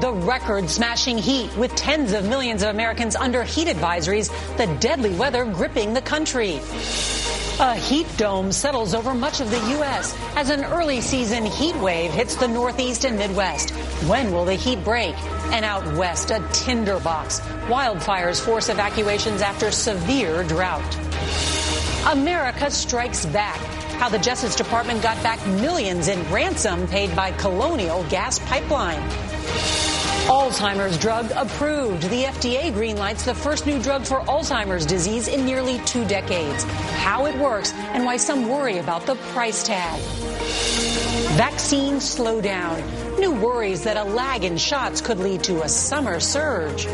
The record smashing heat with tens of millions of Americans under heat advisories, the deadly weather gripping the country. A heat dome settles over much of the U.S. as an early season heat wave hits the Northeast and Midwest. When will the heat break? And out west, a tinderbox. Wildfires force evacuations after severe drought. America strikes back. How the Justice Department got back millions in ransom paid by Colonial Gas Pipeline. Alzheimer's drug approved. The FDA greenlights the first new drug for Alzheimer's disease in nearly two decades. How it works and why some worry about the price tag. Vaccine slowdown. New worries that a lag in shots could lead to a summer surge.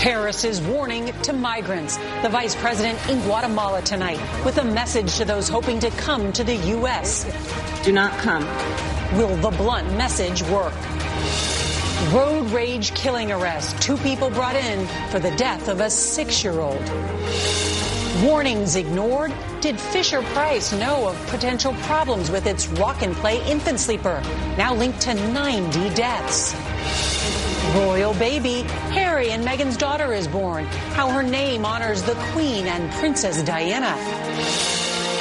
Harris is warning to migrants. The vice president in Guatemala tonight with a message to those hoping to come to the U.S. Do not come. Will the blunt message work? Road rage killing arrest. Two people brought in for the death of a six year old. Warnings ignored. Did Fisher Price know of potential problems with its rock and play infant sleeper? Now linked to 90 deaths. Royal baby. Harry and Meghan's daughter is born. How her name honors the Queen and Princess Diana.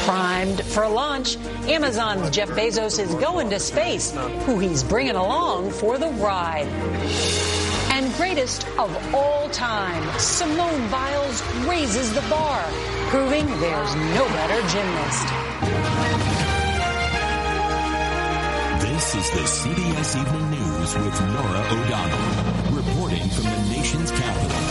Primed for launch, Amazon's Jeff Bezos is going to space, who he's bringing along for the ride. And greatest of all time, Simone Biles raises the bar, proving there's no better gymnast. Is the CBS Evening News with Norah O'Donnell, reporting from the nation's capital.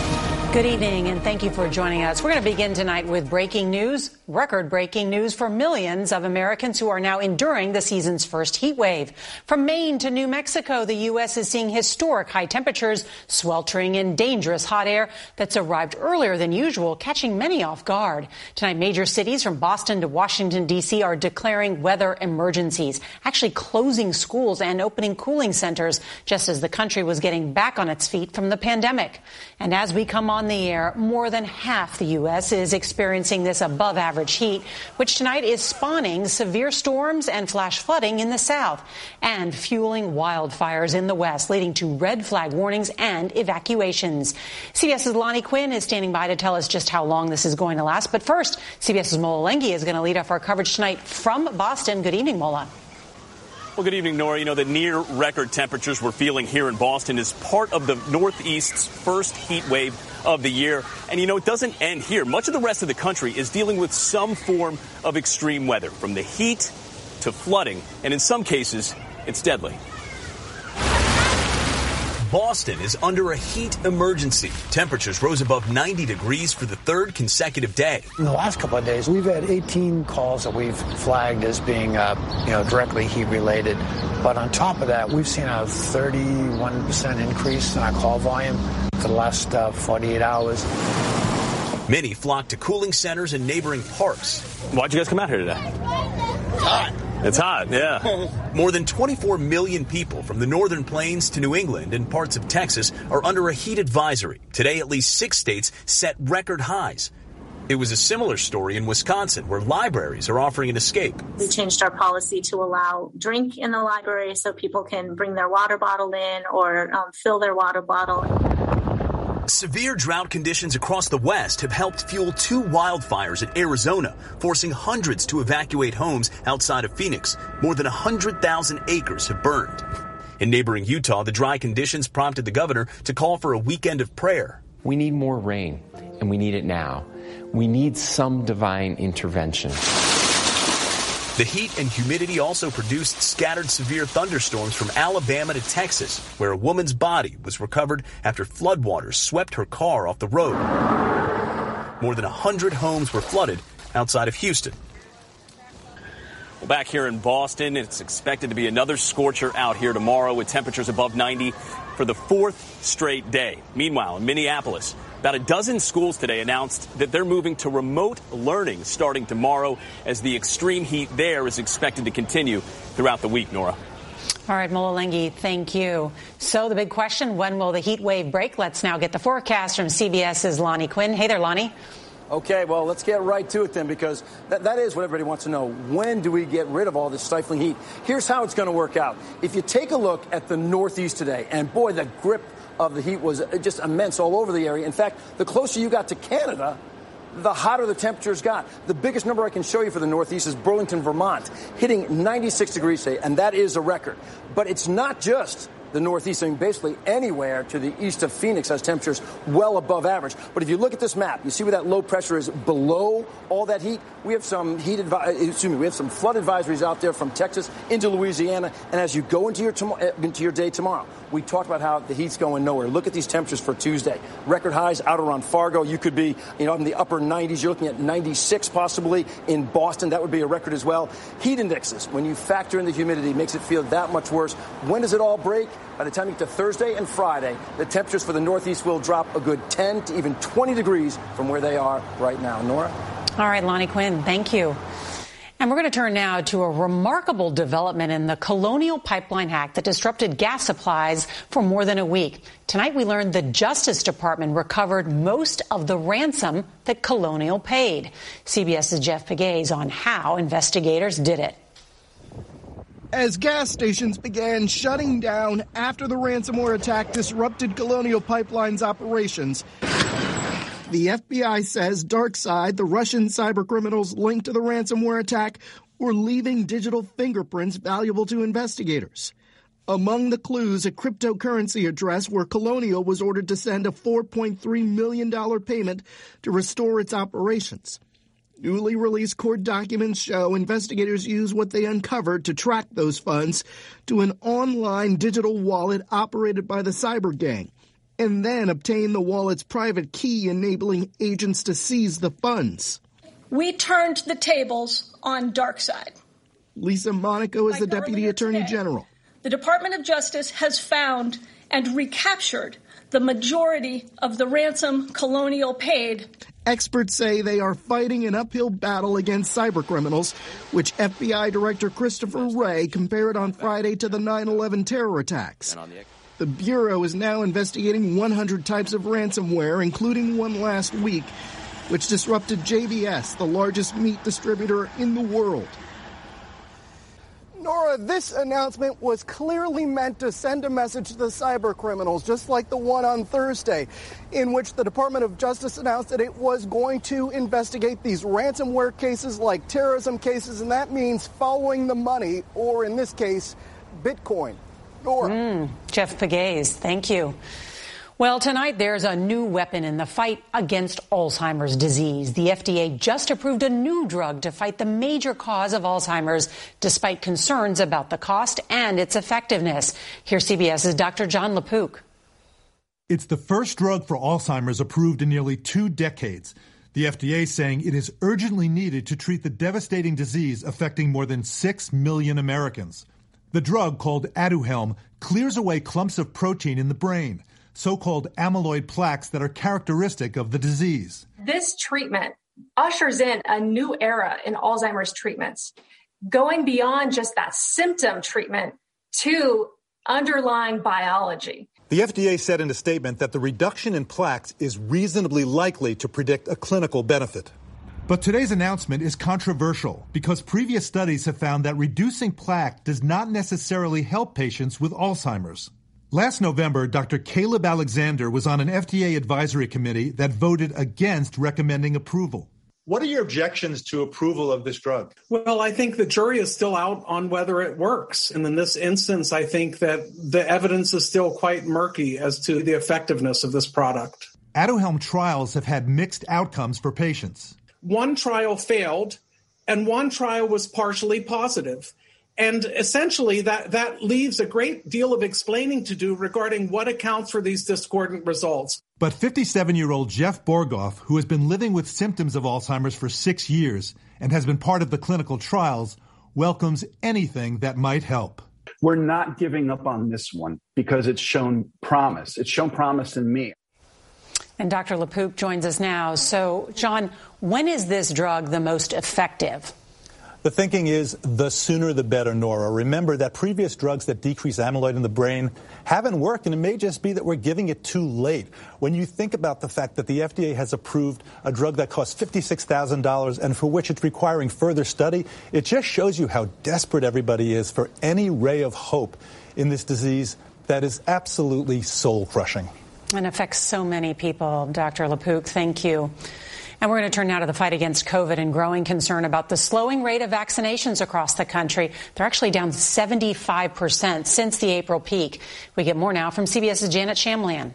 Good evening, and thank you for joining us. We're going to begin tonight with breaking news, record breaking news for millions of Americans who are now enduring the season's first heat wave. From Maine to New Mexico, the U.S. is seeing historic high temperatures, sweltering in dangerous hot air that's arrived earlier than usual, catching many off guard. Tonight, major cities from Boston to Washington, D.C. are declaring weather emergencies, actually closing schools and opening cooling centers just as the country was getting back on its feet from the pandemic. And as we come on the air, more than half the U.S. is experiencing this above average heat, which tonight is spawning severe storms and flash flooding in the south and fueling wildfires in the west, leading to red flag warnings and evacuations. CBS's Lonnie Quinn is standing by to tell us just how long this is going to last. But first, CBS's Mola Lenghi is going to lead off our coverage tonight from Boston. Good evening, Mola. Well, good evening, Norah. You know, the near record temperatures we're feeling here in Boston is part of the Northeast's first heat wave of the year. And, you know, it doesn't end here. Much of the rest of the country is dealing with some form of extreme weather, from the heat to flooding. And in some cases, it's deadly. Boston is under a heat emergency. Temperatures rose above 90 degrees for the third consecutive day. In the last couple of days, we've had 18 calls that we've flagged as being, uh, you know, directly heat related. But on top of that, we've seen a 31% increase in our call volume for the last uh, 48 hours. Many flocked to cooling centers and neighboring parks. Why'd you guys come out here today? Hot. It's hot, yeah. More than 24 million people from the northern plains to New England and parts of Texas are under a heat advisory. Today, at least six states set record highs. It was a similar story in Wisconsin, where libraries are offering an escape. We changed our policy to allow drink in the library so people can bring their water bottle in or um, fill their water bottle. Severe drought conditions across the West have helped fuel two wildfires in Arizona, forcing hundreds to evacuate homes outside of Phoenix. More than 100,000 acres have burned. In neighboring Utah, the dry conditions prompted the governor to call for a weekend of prayer. We need more rain, and we need it now. We need some divine intervention. The heat and humidity also produced scattered severe thunderstorms from Alabama to Texas, where a woman's body was recovered after floodwaters swept her car off the road. More than 100 homes were flooded outside of Houston. Well, back here in Boston, it's expected to be another scorcher out here tomorrow with temperatures above 90 for the fourth straight day. Meanwhile, in Minneapolis, about a dozen schools today announced that they're moving to remote learning starting tomorrow as the extreme heat there is expected to continue throughout the week, Norah. All right, Mola thank you. So the big question, when will the heat wave break? Let's now get the forecast from CBS's Lonnie Quinn. Hey there, Lonnie. Okay, well, let's get right to it then because that, that is what everybody wants to know. When do we get rid of all this stifling heat? Here's how it's going to work out. If you take a look at the Northeast today, and boy, the grip of the heat was just immense all over the area. In fact, the closer you got to Canada, the hotter the temperatures got. The biggest number I can show you for the Northeast is Burlington, Vermont, hitting 96 degrees today, and that is a record. But it's not just the Northeast, I mean, basically anywhere to the east of Phoenix has temperatures well above average. But if you look at this map, you see where that low pressure is below all that heat. We have some heat, advi- uh, excuse me, we have some flood advisories out there from Texas into Louisiana. And as you go into your tom- uh, into your day tomorrow, we talked about how the heat's going nowhere. Look at these temperatures for Tuesday. Record highs out around Fargo. You could be, you know, in the upper 90s. You're looking at 96 possibly in Boston. That would be a record as well. Heat indexes, when you factor in the humidity, makes it feel that much worse. When does it all break? By the time you get to Thursday and Friday, the temperatures for the Northeast will drop a good 10 to even 20 degrees from where they are right now. Norah? All right, Lonnie Quinn, thank you. And we're going to turn now to a remarkable development in the Colonial Pipeline hack that disrupted gas supplies for more than a week. Tonight we learned the Justice Department recovered most of the ransom that Colonial paid. CBS's Jeff Pegues on how investigators did it. As gas stations began shutting down after the ransomware attack disrupted Colonial Pipeline's operations, the FBI says DarkSide, the Russian cybercriminals linked to the ransomware attack, were leaving digital fingerprints valuable to investigators. Among the clues, a cryptocurrency address where Colonial was ordered to send a $4.3 million payment to restore its operations. Newly released court documents show investigators use what they uncovered to track those funds to an online digital wallet operated by the cyber gang and then obtain the wallet's private key, enabling agents to seize the funds. We turned the tables on DarkSide. Lisa Monaco is the Deputy Attorney today, General. The Department of Justice has found and recaptured the majority of the ransom Colonial paid. Experts say they are fighting an uphill battle against cybercriminals, which FBI Director Christopher Wray compared on Friday to the 9 11 terror attacks. The Bureau is now investigating 100 types of ransomware, including one last week, which disrupted JBS, the largest meat distributor in the world. Norah, this announcement was clearly meant to send a message to the cyber criminals, just like the one on Thursday, in which the Department of Justice announced that it was going to investigate these ransomware cases like terrorism cases, and that means following the money, or in this case, Bitcoin. Norah. Mm, Jeff Pegues, thank you. Well, tonight there's a new weapon in the fight against Alzheimer's disease. The FDA just approved a new drug to fight the major cause of Alzheimer's, despite concerns about the cost and its effectiveness. Here's CBS's Dr. John LaPook. It's the first drug for Alzheimer's approved in nearly two decades. The FDA saying it is urgently needed to treat the devastating disease affecting more than 6 million Americans. The drug, called Aduhelm, clears away clumps of protein in the brain, so called amyloid plaques that are characteristic of the disease. This treatment ushers in a new era in Alzheimer's treatments, going beyond just that symptom treatment to underlying biology. The FDA said in a statement that the reduction in plaques is reasonably likely to predict a clinical benefit. But today's announcement is controversial because previous studies have found that reducing plaque does not necessarily help patients with Alzheimer's. Last November, Dr. Caleb Alexander was on an FDA advisory committee that voted against recommending approval. What are your objections to approval of this drug? Well, I think the jury is still out on whether it works. And in this instance, I think that the evidence is still quite murky as to the effectiveness of this product. Aduhelm trials have had mixed outcomes for patients. One trial failed, and one trial was partially positive. And essentially, that, that leaves a great deal of explaining to do regarding what accounts for these discordant results. But 57 year old Jeff Borghoff, who has been living with symptoms of Alzheimer's for six years and has been part of the clinical trials, welcomes anything that might help. We're not giving up on this one because it's shown promise. It's shown promise in me. And Dr. LaPook joins us now. So, John, when is this drug the most effective? The thinking is the sooner the better, Norah. Remember that previous drugs that decrease amyloid in the brain haven't worked, and it may just be that we're giving it too late. When you think about the fact that the FDA has approved a drug that costs $56,000 and for which it's requiring further study, it just shows you how desperate everybody is for any ray of hope in this disease that is absolutely soul crushing. And affects so many people. Dr. LaPook, thank you. And we're going to turn now to the fight against COVID and growing concern about the slowing rate of vaccinations across the country. They're actually down 75% since the April peak. We get more now from CBS's Janet Shamlian.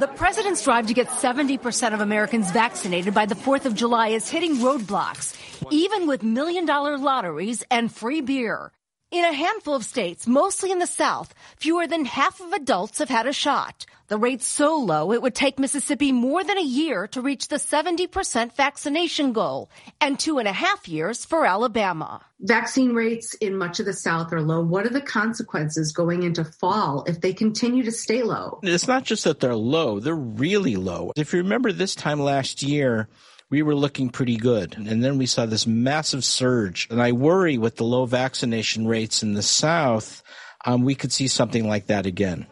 The president's drive to get 70% of Americans vaccinated by the 4th of July is hitting roadblocks, even with million dollar lotteries and free beer. In a handful of states, mostly in the South, fewer than half of adults have had a shot. The rate's so low it would take Mississippi more than a year to reach the 70% vaccination goal and two and a half years for Alabama. Vaccine rates in much of the South are low. What are the consequences going into fall if they continue to stay low? It's not just that they're low, they're really low. If you remember this time last year, we were looking pretty good. And then we saw this massive surge. And I worry with the low vaccination rates in the South, um, we could see something like that again.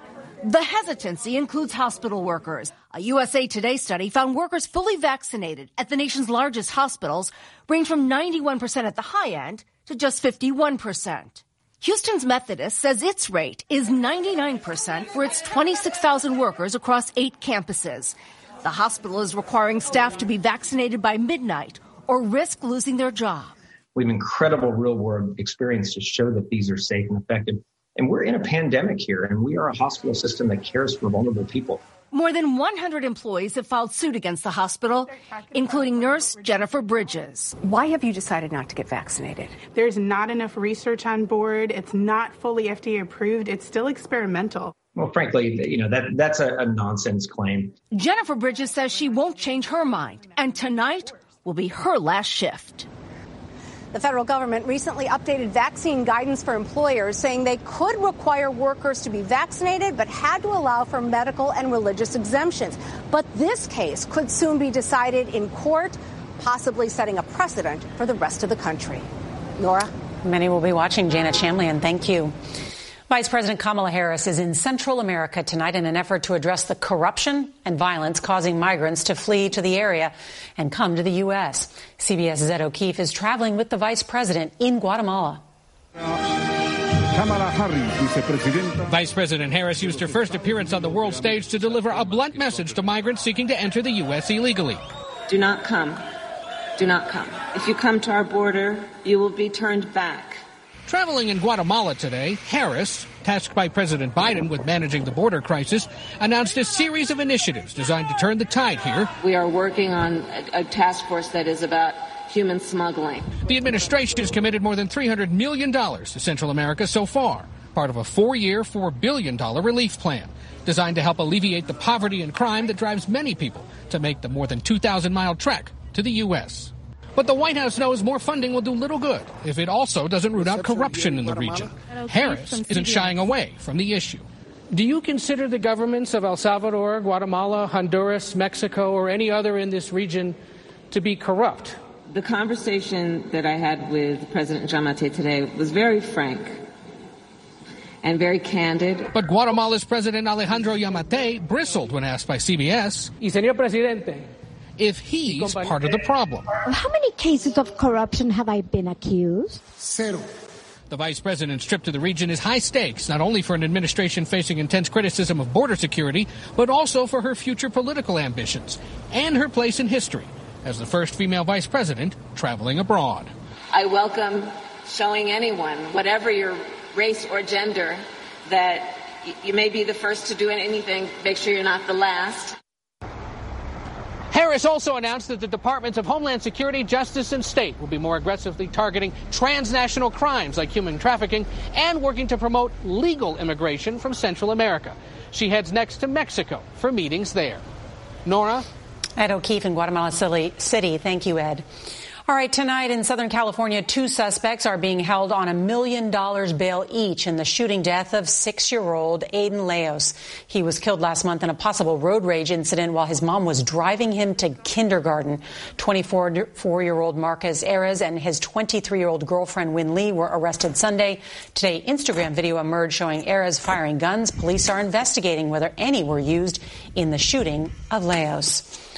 The hesitancy includes hospital workers. A USA Today study found workers fully vaccinated at the nation's largest hospitals range from 91% at the high end to just 51%. Houston's Methodist says its rate is 99% for its 26,000 workers across eight campuses. The hospital is requiring staff to be vaccinated by midnight or risk losing their job. We have incredible real world experience to show that these are safe and effective. And we're in a pandemic here, and we are a hospital system that cares for vulnerable people. More than 100 employees have filed suit against the hospital, including nurse Jennifer Bridges. Why have you decided not to get vaccinated? There's not enough research on board. It's not fully FDA approved. It's still experimental. Well, frankly, you know, that that's a, a nonsense claim. Jennifer Bridges says she won't change her mind, and tonight will be her last shift. The federal government recently updated vaccine guidance for employers, saying they could require workers to be vaccinated, but had to allow for medical and religious exemptions. But this case could soon be decided in court, possibly setting a precedent for the rest of the country. Norah? Many will be watching. Janet Shamlian, thank you. Vice President Kamala Harris is in Central America tonight in an effort to address the corruption and violence causing migrants to flee to the area and come to the U.S. CBS's Ed O'Keefe is traveling with the Vice President in Guatemala. Vice President Harris used her first appearance on the world stage to deliver a blunt message to migrants seeking to enter the U.S. illegally. Do not come. Do not come. If you come to our border, you will be turned back. Traveling in Guatemala today, Harris, tasked by President Biden with managing the border crisis, announced a series of initiatives designed to turn the tide here. We are working on a, a task force that is about human smuggling. The administration has committed more than $300 million to Central America so far. part of a four year, $4 billion relief plan designed to help alleviate the poverty and crime that drives many people to make the more than 2,000 mile trek to the U.S. But the White House knows more funding will do little good if it also doesn't root out corruption in the region. Harris isn't shying away from the issue. Do you consider the governments of El Salvador, Guatemala, Honduras, Mexico, or any other in this region to be corrupt? The conversation that I had with President Giammattei today was very frank and very candid. But Guatemala's President Alejandro Giammattei bristled when asked by CBS. Y señor presidente, if he's part of the problem. How many cases of corruption have I been accused? Zero. The vice president's trip to the region is high stakes, not only for an administration facing intense criticism of border security, but also for her future political ambitions and her place in history as the first female vice president traveling abroad. I welcome showing anyone, whatever your race or gender, that you may be the first to do anything, make sure you're not the last. Harris also announced that the Departments of Homeland Security, Justice, and State will be more aggressively targeting transnational crimes like human trafficking and working to promote legal immigration from Central America. She heads next to Mexico for meetings there. Norah? Ed O'Keefe in Guatemala City. Thank you, Ed. All right, tonight in Southern California, two suspects are being held on a million dollars bail each in the shooting death of six-year-old Aiden Leos. He was killed last month in a possible road rage incident while his mom was driving him to kindergarten. 24-year-old Marcus Eriz and his 23-year-old girlfriend Wynne Lee were arrested Sunday. Today, Instagram video emerged showing Eriz firing guns. Police are investigating whether any were used in the shooting of Leos.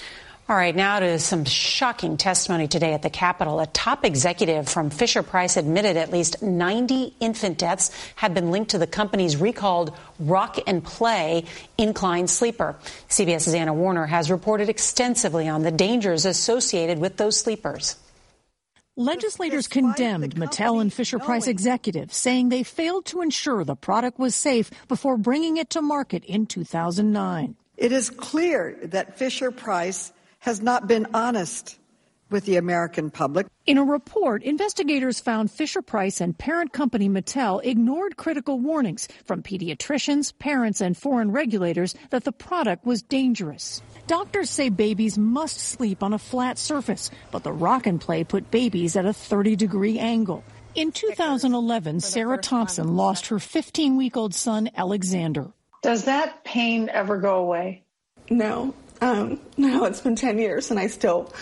All right, now to some shocking testimony today at the Capitol. A top executive from Fisher Price admitted at least 90 infant deaths have been linked to the company's recalled Rock and Play incline sleeper. CBS's Anna Werner has reported extensively on the dangers associated with those sleepers. Legislators condemned Mattel and Fisher Price executives, saying they failed to ensure the product was safe before bringing it to market in 2009. It is clear that Fisher Price has not been honest with the American public. In a report, investigators found Fisher Price and parent company Mattel ignored critical warnings from pediatricians, parents, and foreign regulators that the product was dangerous. Doctors say babies must sleep on a flat surface, but the rock and play put babies at a 30 degree angle. In 2011, Sarah Thompson lost her 15 week old son, Alexander. Does that pain ever go away? No. Um, no, it's been 10 years and I still,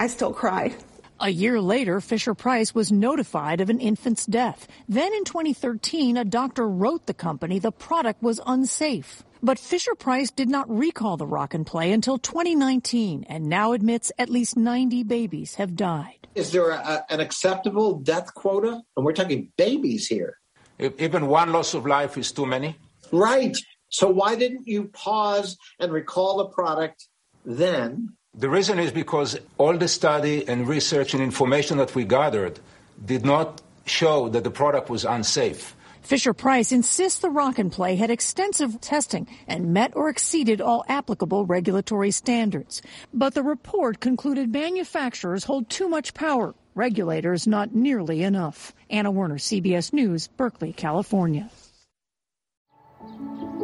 I still cry. A year later, Fisher Price was notified of an infant's death. Then in 2013, a doctor wrote the company the product was unsafe. But Fisher Price did not recall the rock and play until 2019 and now admits at least 90 babies have died. Is there a, an acceptable death quota? And we're talking babies here. If even one loss of life is too many? Right. So why didn't you pause and recall the product then? The reason is because all the study and research and information that we gathered did not show that the product was unsafe. Fisher Price insists the Rock and Play had extensive testing and met or exceeded all applicable regulatory standards. But the report concluded manufacturers hold too much power, regulators not nearly enough. Anna Werner, CBS News, Berkeley, California.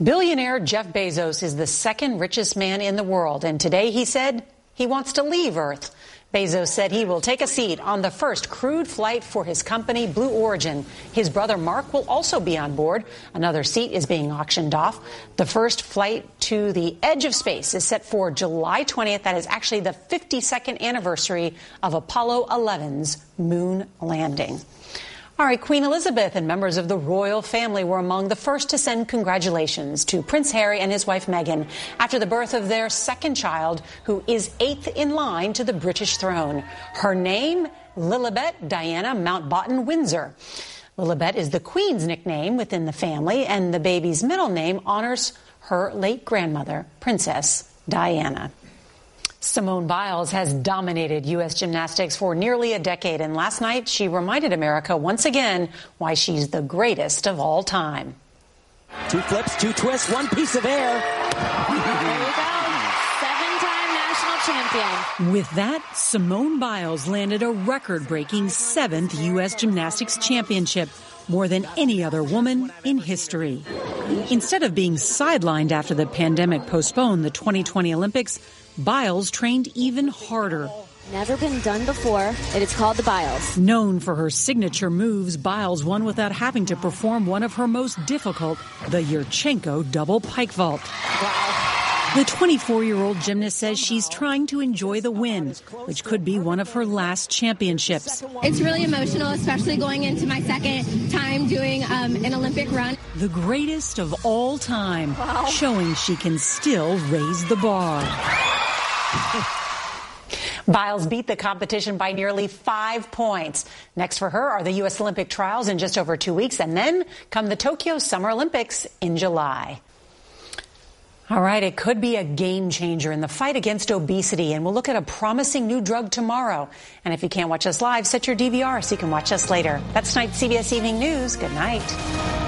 Billionaire Jeff Bezos is the second richest man in the world, and today he said he wants to leave Earth. Bezos said he will take a seat on the first crewed flight for his company, Blue Origin. His brother Mark will also be on board. Another seat is being auctioned off. The first flight to the edge of space is set for July 20th. That is actually the 52nd anniversary of Apollo 11's moon landing. All right, Queen Elizabeth and members of the royal family were among the first to send congratulations to Prince Harry and his wife Meghan after the birth of their second child, who is eighth in line to the British throne. Her name, Lilibet Diana Mountbatten Windsor. Lilibet is the queen's nickname within the family, and the baby's middle name honors her late grandmother, Princess Diana. Simone Biles has dominated U.S. gymnastics for nearly a decade, and last night she reminded America once again why she's the greatest of all time. Two flips, two twists, one piece of air. There you go. Seven-time national champion. With that, Simone Biles landed a record-breaking seventh U.S. Gymnastics Championship, more than any other woman in history. Instead of being sidelined after the pandemic postponed the 2020 Olympics, Biles trained even harder. Never been done before. It is called the Biles. Known for her signature moves, Biles won without having to perform one of her most difficult, the Yurchenko double pike vault. Wow. The 24 year old gymnast says she's trying to enjoy the win, which could be one of her last championships. It's really emotional, especially going into my second time doing um, an Olympic run. The greatest of all time, wow. showing she can still raise the bar. Biles beat the competition by nearly five points. Next for her are the U.S. Olympic trials in just over two weeks, and then come the Tokyo Summer Olympics in July. All right, it could be a game changer in the fight against obesity, and we'll look at a promising new drug tomorrow. And if you can't watch us live, set your DVR so you can watch us later. That's tonight's CBS Evening News. Good night.